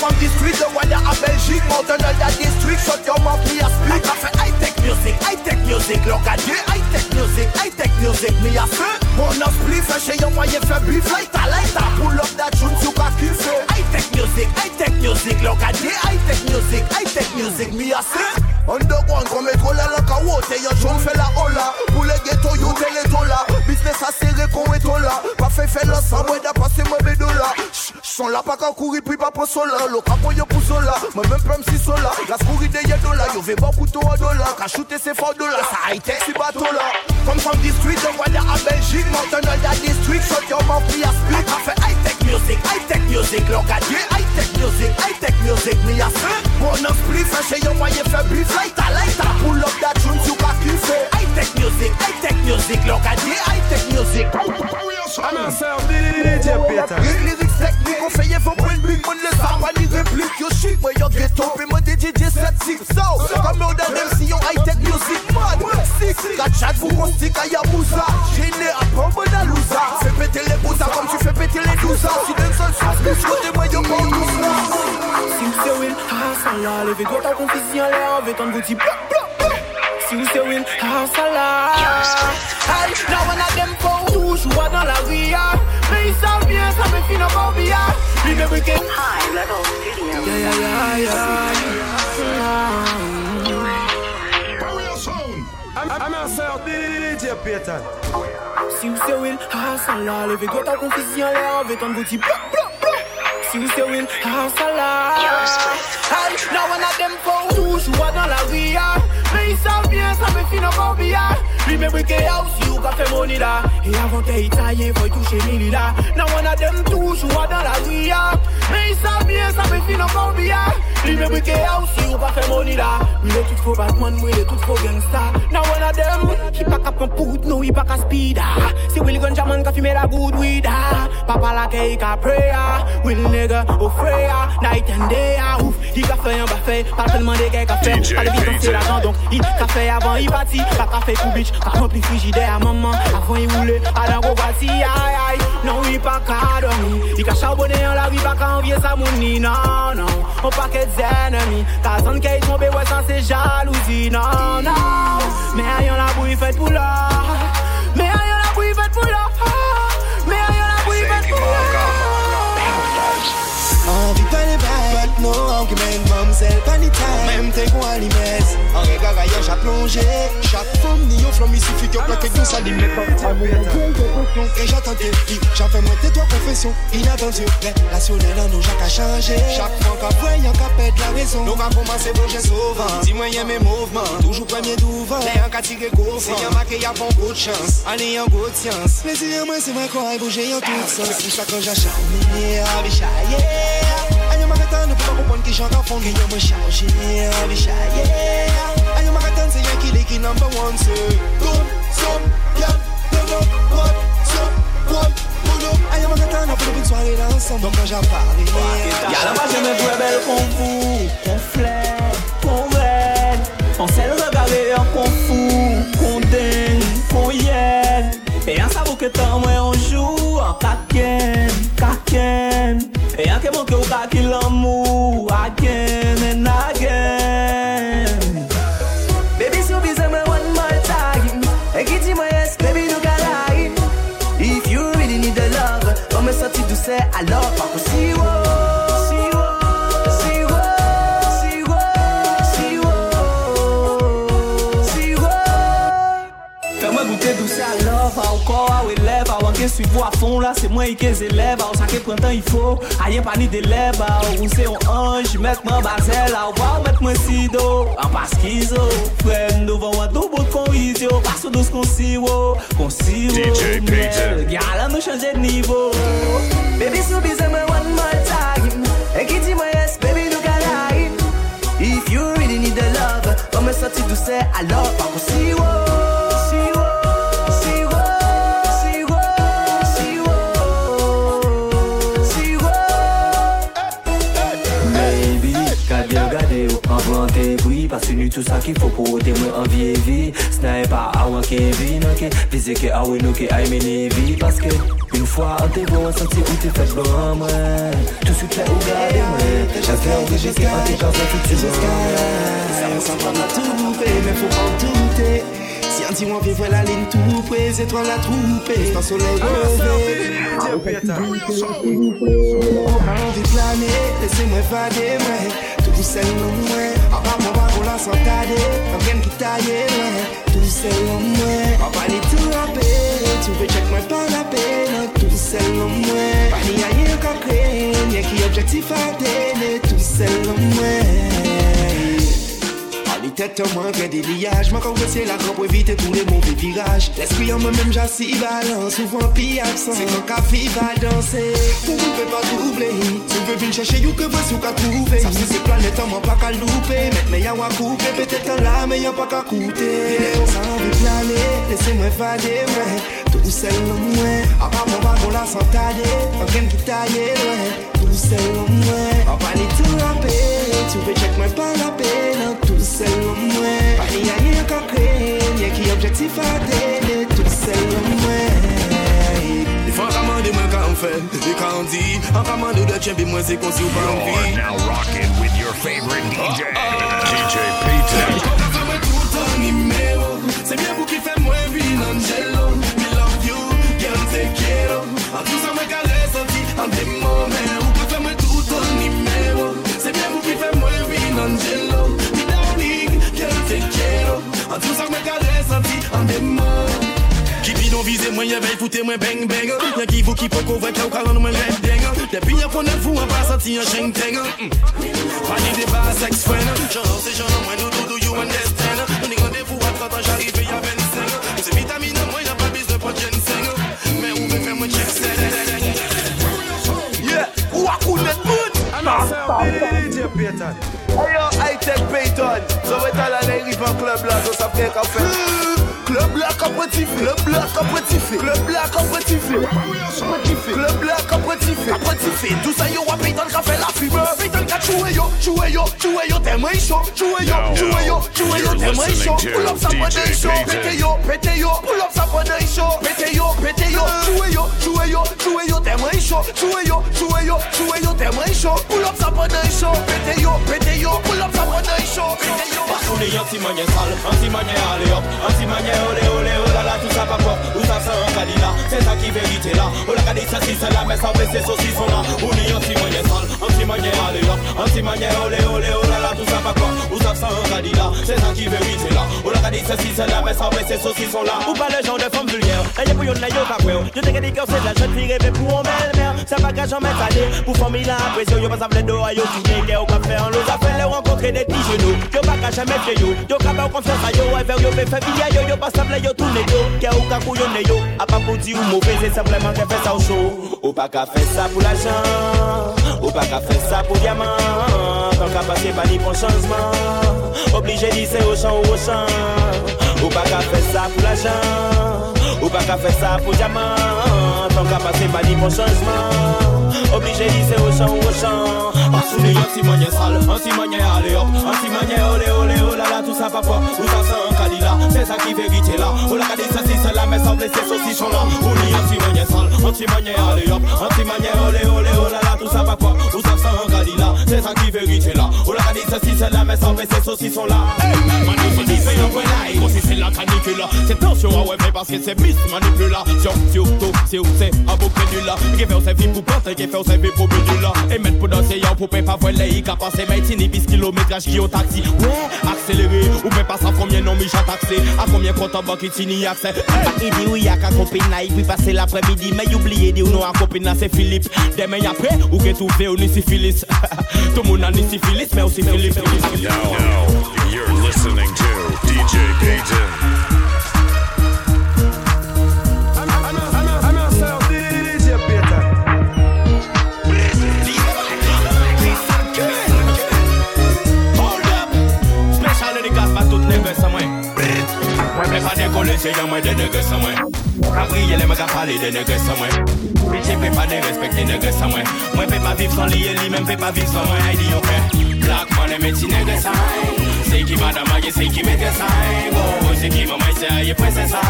from street, the one à Belgique Mountain de la district, shut your mouth, me a speak. I fait high-tech music, high-tech music. You, high-tech music, high-tech music. Me a fait, mon a spliff Chez yon moyen fait beef, lighter, lighter. Pull up that tune, you ka kiffe High-tech music, high-tech music. Look at you, high-tech music, high-tech music. Me a fait Underground, comme métro la la kawote Yon chon fait la hola Pour les ghetto, you tell it hola Business a serré qu'on est là Pas fait fait l'ensemble, ouais d'à passer moi bédola Son là pas qu'à courir, puis pas pour sola. Le capo yo pour sola, moi même pas si sola. La scourie de y'a dola, yo ve bon couteau à dollar Qu'à shooter c'est fort dollar, ça high tech si bateau là Comme from the street, on voit à Belgique. Mountain de la district, shut your mouth, me a speak I fait music, high tech music Look at you, high tech music, high tech music Me a fait, mon a split, chez yo moyen fait beef Lighter, lighter, pull up that tune, you ka kiffe High tech music, high tech music. Look at you, high tech music I'm myself, DJ Peter. Lyrics technique, on fait vos points de big, mon les armes, ni réplique, yo chic, moi yo ghetto, puis moi des DJ 7-6, so, comme on a dem si yo high-tech music, mad, sick, kachat, vous mon stick à Yabusa, gêné à pombe d'Alousa, fais péter les bousas comme tu fais péter les douza, si d'un seul souffle, côté moi yo bon douza. Si vous savez Will, ah ça là, levez-toi ta confusion là, avec ton bouti bloc bloc bloc. Si vous savez Will, ah ça là. Aïe, là on a dem pour toujours dans la vie, ah. mais ils savent bien, ça me finit en barbilla. Lui me briquet. High level studio. Yeah yeah yeah yeah. I'm myself, DJ Peter. Si vous savez Will, ah ça là, levez-toi ta confusion là, avec ton bouti bloc bloc bloc. Si vous savez Will, ah ça là. Aïe, là on a dem pour toujours dans la vie, ah. mais ils savent bien, ça we fi no go beyond Remember ke house you E avant te itaye voy touche mili da Na one of them toujou a dan la zuya Me yi sa bien sa we fi no go beyond Remember ke house you got the money da We le tout fo batman, we le tout fo gangsta. Na one of them Ki pa ka pran pout, no yi pa ka speeda Se la good Papa la ke yi ka preya Will nega Night and day a ouf Yi ka fe yon ba fe Pa de ke ka fe Pa le vi danse la avant pati Pa kafe kou bitch, ka rempli frigide a maman. Avon yi roule, adan kou pati Ay ay, nan yi pa ka domi Yi ka charbonne an la, yi pa ka anvye sa mouni. Nan nan, an paket zenemi Ka zan ke yi tombe wè san se jalouzi Nan nan, men yon la bou yi fet pou la Chaque femme ni un flamme, il suffit que plaque tout ça dit Donc et j'avais moins de toi confession. La soleil dans nous, j'ai changé. Chaque fois qu'à voyant qu'à perdre la raison Nous va commencer pour j'ai sauvant. Dis-moi mes mouvements, toujours premier d'ouvant. Les gens qui tirent gros C'est y'a marqué bon goût de chance, allez y'a goût de science. Mais si y'a moi c'est ma croix et bouger tout sens. C'est ça j'achète, yeah, Allez un, hein, ne peut j'en cocky number one say Boom, some, yeah, turn up, what, some, one, pull up. Aïe, mon attend, on fait une soirée ensemble, donc quand j'en parle Y'a la magie, mais vous belle qu'on vous, qu'on flaire, qu'on rêve. On sait le regarder, on confond, qu'on daigne, qu'on yenne Et on savait que tant moi on joue, en caquenne, caquenne Et on que manque au caquille l'amour, again la se mwen ike zeleba Ou sa ke prentan ifo, a ye pa ni deleba Ou se yon anj, met mwen bazela Ou pa ou met mwen sido, an pas kizo Fren nou van wadou bot kon izyo Paso dos kon siwo, kon siwo DJ Peter. Gyal an nou chanje nivou Baby sou bize mwen one more time. E ki di mwen yes, baby nou ka line If you really need the love Mwen soti douse, alo pa kon siwo tout ça qu'il faut pour moi en vie et vie Sniper, I want Kevin, ok Visez que ah nous que I mean vie Parce que une fois on t'est bon, senti où t'es fait moi Tout suite là, regardez moi J'espère que j'ai un t'es dans un futur Ça ressemble à tout mais faut pas en douter. Si un petit vivre la ligne tout près, c'est toi la troupe. C'est un soleil levé. Envie de planer, laissez-moi fader, ouais. Tout seul en moi. santade, an gen ki taye mwen Tou sel an mwen, an pa ni tou rape Tou ve chek mwen pa la pe, nan tou sel an mwen Pa ni a ye kakre, nye ki objektif atene Tou sel an mwen têtes en moins, bien des liages. Quand c'est la grande pour éviter tous les mauvais virages. L'esprit en moi-même, j'assis balance. Souvent, pis absent. C'est quand café va danser. Pour vous, peut pas doubler. Tu veux venir chercher, you que ou qu'à trouver. Ça, c'est ces planètes en moi, pas qu'à louper. Mettre mes yawa couper, peut-être en là, mais y'a pas qu'à coûter. Ça envie planer, laissez-moi fader, ouais. Tout seul en moi. À part mon wagon, la s'entader. En gaine qui taille, ouais. Tout seul en moi. En parler tout en paix. Tu veux check moi pas la peine. tout sel mwen Pa yon yon ka kre, yon ki objektif a dele Tout sel mwen. Li fan kaman di mwen ka an fe, li ka an di An kaman di de chen bi mwen se kon si ou pa an vi. You're now rocking with your favorite DJ oh, oh, DJ Peter. Mwen kon ka fe mwen tout an nimeyo Se mwen pou ki fe mwen vin angelo We love you, girl te quiero An tou sa mwen ka le soti, an dem senti en des moments qui bidon vise moi y'a veille foutez moi bang bang Y'a qui vous qui peut couvrir qu'au calon moi red dang Depuis y'a qu'on est fou on mm. pas senti un cheng teng Pas ni débat sex friend. J'en c'est j'en moi nous do do you understand? On est rendez-vous à 30 ans j'arrive y'a 25 C'est vitamine moi y'a pas besoin de ginseng Mais où veut faire moi check ça Yeah, cool net mood? DJ Payton Hey yo, I take Payton So we tell her they rive en là, so ça fait qu'à faire Club là compétitif, club là compétitif, club. Tout ça yo a payé dans le café la fibre. Le cas yo, jouer yo, jouer yo, t'es moins chaud. Jouer yo, yo, yo, t'es moins chaud. Pull up sa bonne chaud, pété yo, pété yo, pull up sa bonne chaud, pété yo, pété yo, jouer yo, jouer yo, jouer yo, t'es moins chaud. Jouer yo, jouer yo, jouer yo, t'es moins chaud. Pull up sa bonne chaud, pété yo, pété yo, pull up sa bonne chaud, pété yo. Parce qu'on est anti-manier anti-manier allez hop, anti-manier olé olé oh là tout ça pas ça c'est ça qui vérité là Oh la cadisse si c'est mais ça fait là On anti-manière sale, oh là tout ça pas ça c'est ça qui là Oh la cadisse si c'est mais ça fait là Ou pas le genre de femme vulgaire pas quoi Yo te gade cœur c'est la jeune fille rêvée pour un belle mère Ça va qu'à jamais Pour famille la pression Yo pas ça plein d'eau Yo tout n'est qu'au café l'eau Ça fait les rencontrer des petits genoux Yo pas qu'à jamais Yo qu'à pas confiance à yo Ouais vers yo fait yo Yo pas sable yo tourne yo Ke ou ka kouyone A pa pou di ou mouve Se simplement ke fè sa ou chou. Ou pa ka fè sa pou l'ajan Ou pa diamant. Tan ka pase pa ni bon chanjman Obligé d'y c'est ou chan ou ou chan Ou pa ka fè sa pou l'ajan Ou pa diamant. Tan ka pase pa ni bon chanjman Oblige di se ou chan ou ou chan si sal Ansi manye ale hop. Ansi manye ole ole olala oh Tout sa pa pop Ou sa san c'est ça qui vérité là Oh la cadisse ça si c'est là mais ça blesse ces saucissons là On est anti-manière sale Anti-manière allez hop Anti-manière olé olé oh là là tout ça pas propre Où ça sent un candidat C'est ça qui vérité là Oh la cadisse ça si c'est là mais ça blesse ces saucissons là Manipulé fait un vrai live Aussi c'est la canicule C'est tension à ouais mais parce que c'est miss manipulation Surtout si vous c'est à vos crédules Qui fait vie pour planter Qui fait vie pour bidule Et mettre pour danser y'a pour pas voir les Qui passer mais tini bis kilométrage qui au taxi Ouais accéléré Ou même pas ça combien non mais j'ai taxé À combien compte en banque tini accès ah, Il dit oui y'a qu'à copine Il puis passer l'après-midi Mais oubliez dit non à copine c'est Philippe. Demain après ou que tout fait ou ni syphilis. Tout monde a ni syphilis mais aussi Philippe now, you're listening to DJ Payton. Sans moi. Cabrier les mecs à parler de nègres sans moi. Je peux pas de respecter nègres sans moi. Moi, je peux pas vivre sans lui, et lui même peut pas vivre sans moi. I ok. Black money, mais tu nègres sans C'est qui madame, c'est qui met ça. Oh, c'est qui maman, c'est aïe, princesse ça.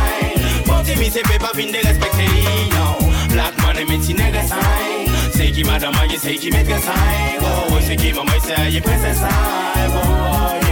Bon, tu c'est peut pas venir de respecter, non. Black money, mais tu nègres sans C'est qui madame, c'est qui met ça. Oh, c'est qui maman, c'est aïe, princesse ça. Oh,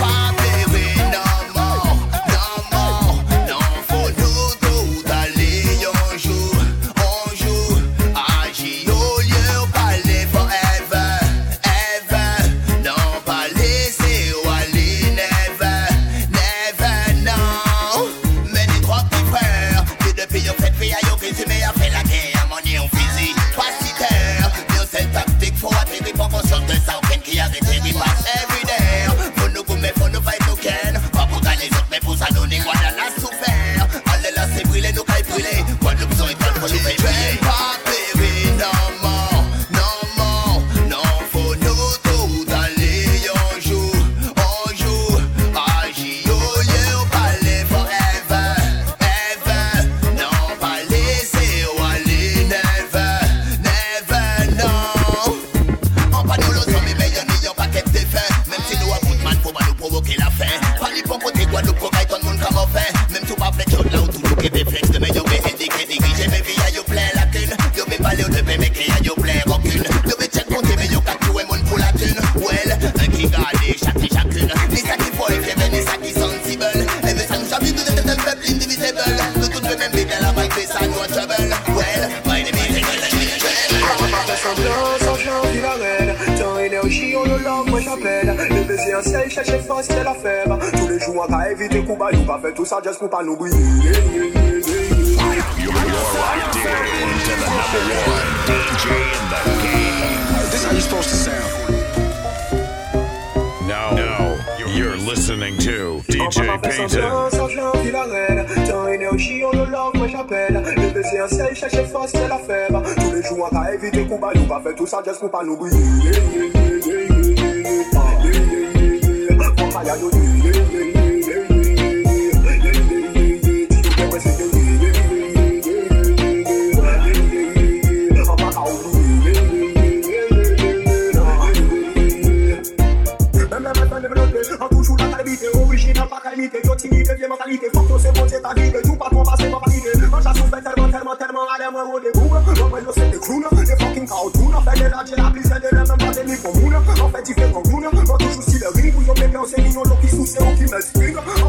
pour pas nous briller. Yeah, yeah, yeah, You're locked in to the number one DJ in the game. This how you supposed to sound. Now, now you're listening to DJ Payton. mentalité Yo timide, vie mentalité Fok yo se bonje ta vide You patron pase ma valide Manja sou fè terman, terman, terman Ale mwen ou de boum Mwen mwen yo se de kloun De fucking kaotoun Fè de la dje la plise De lè mè mè de mi komoun Mwen fè di fè komoun Mwen toujou si le ring Ou yo bebe an se mignon Yo ki sou se ou ki me zbig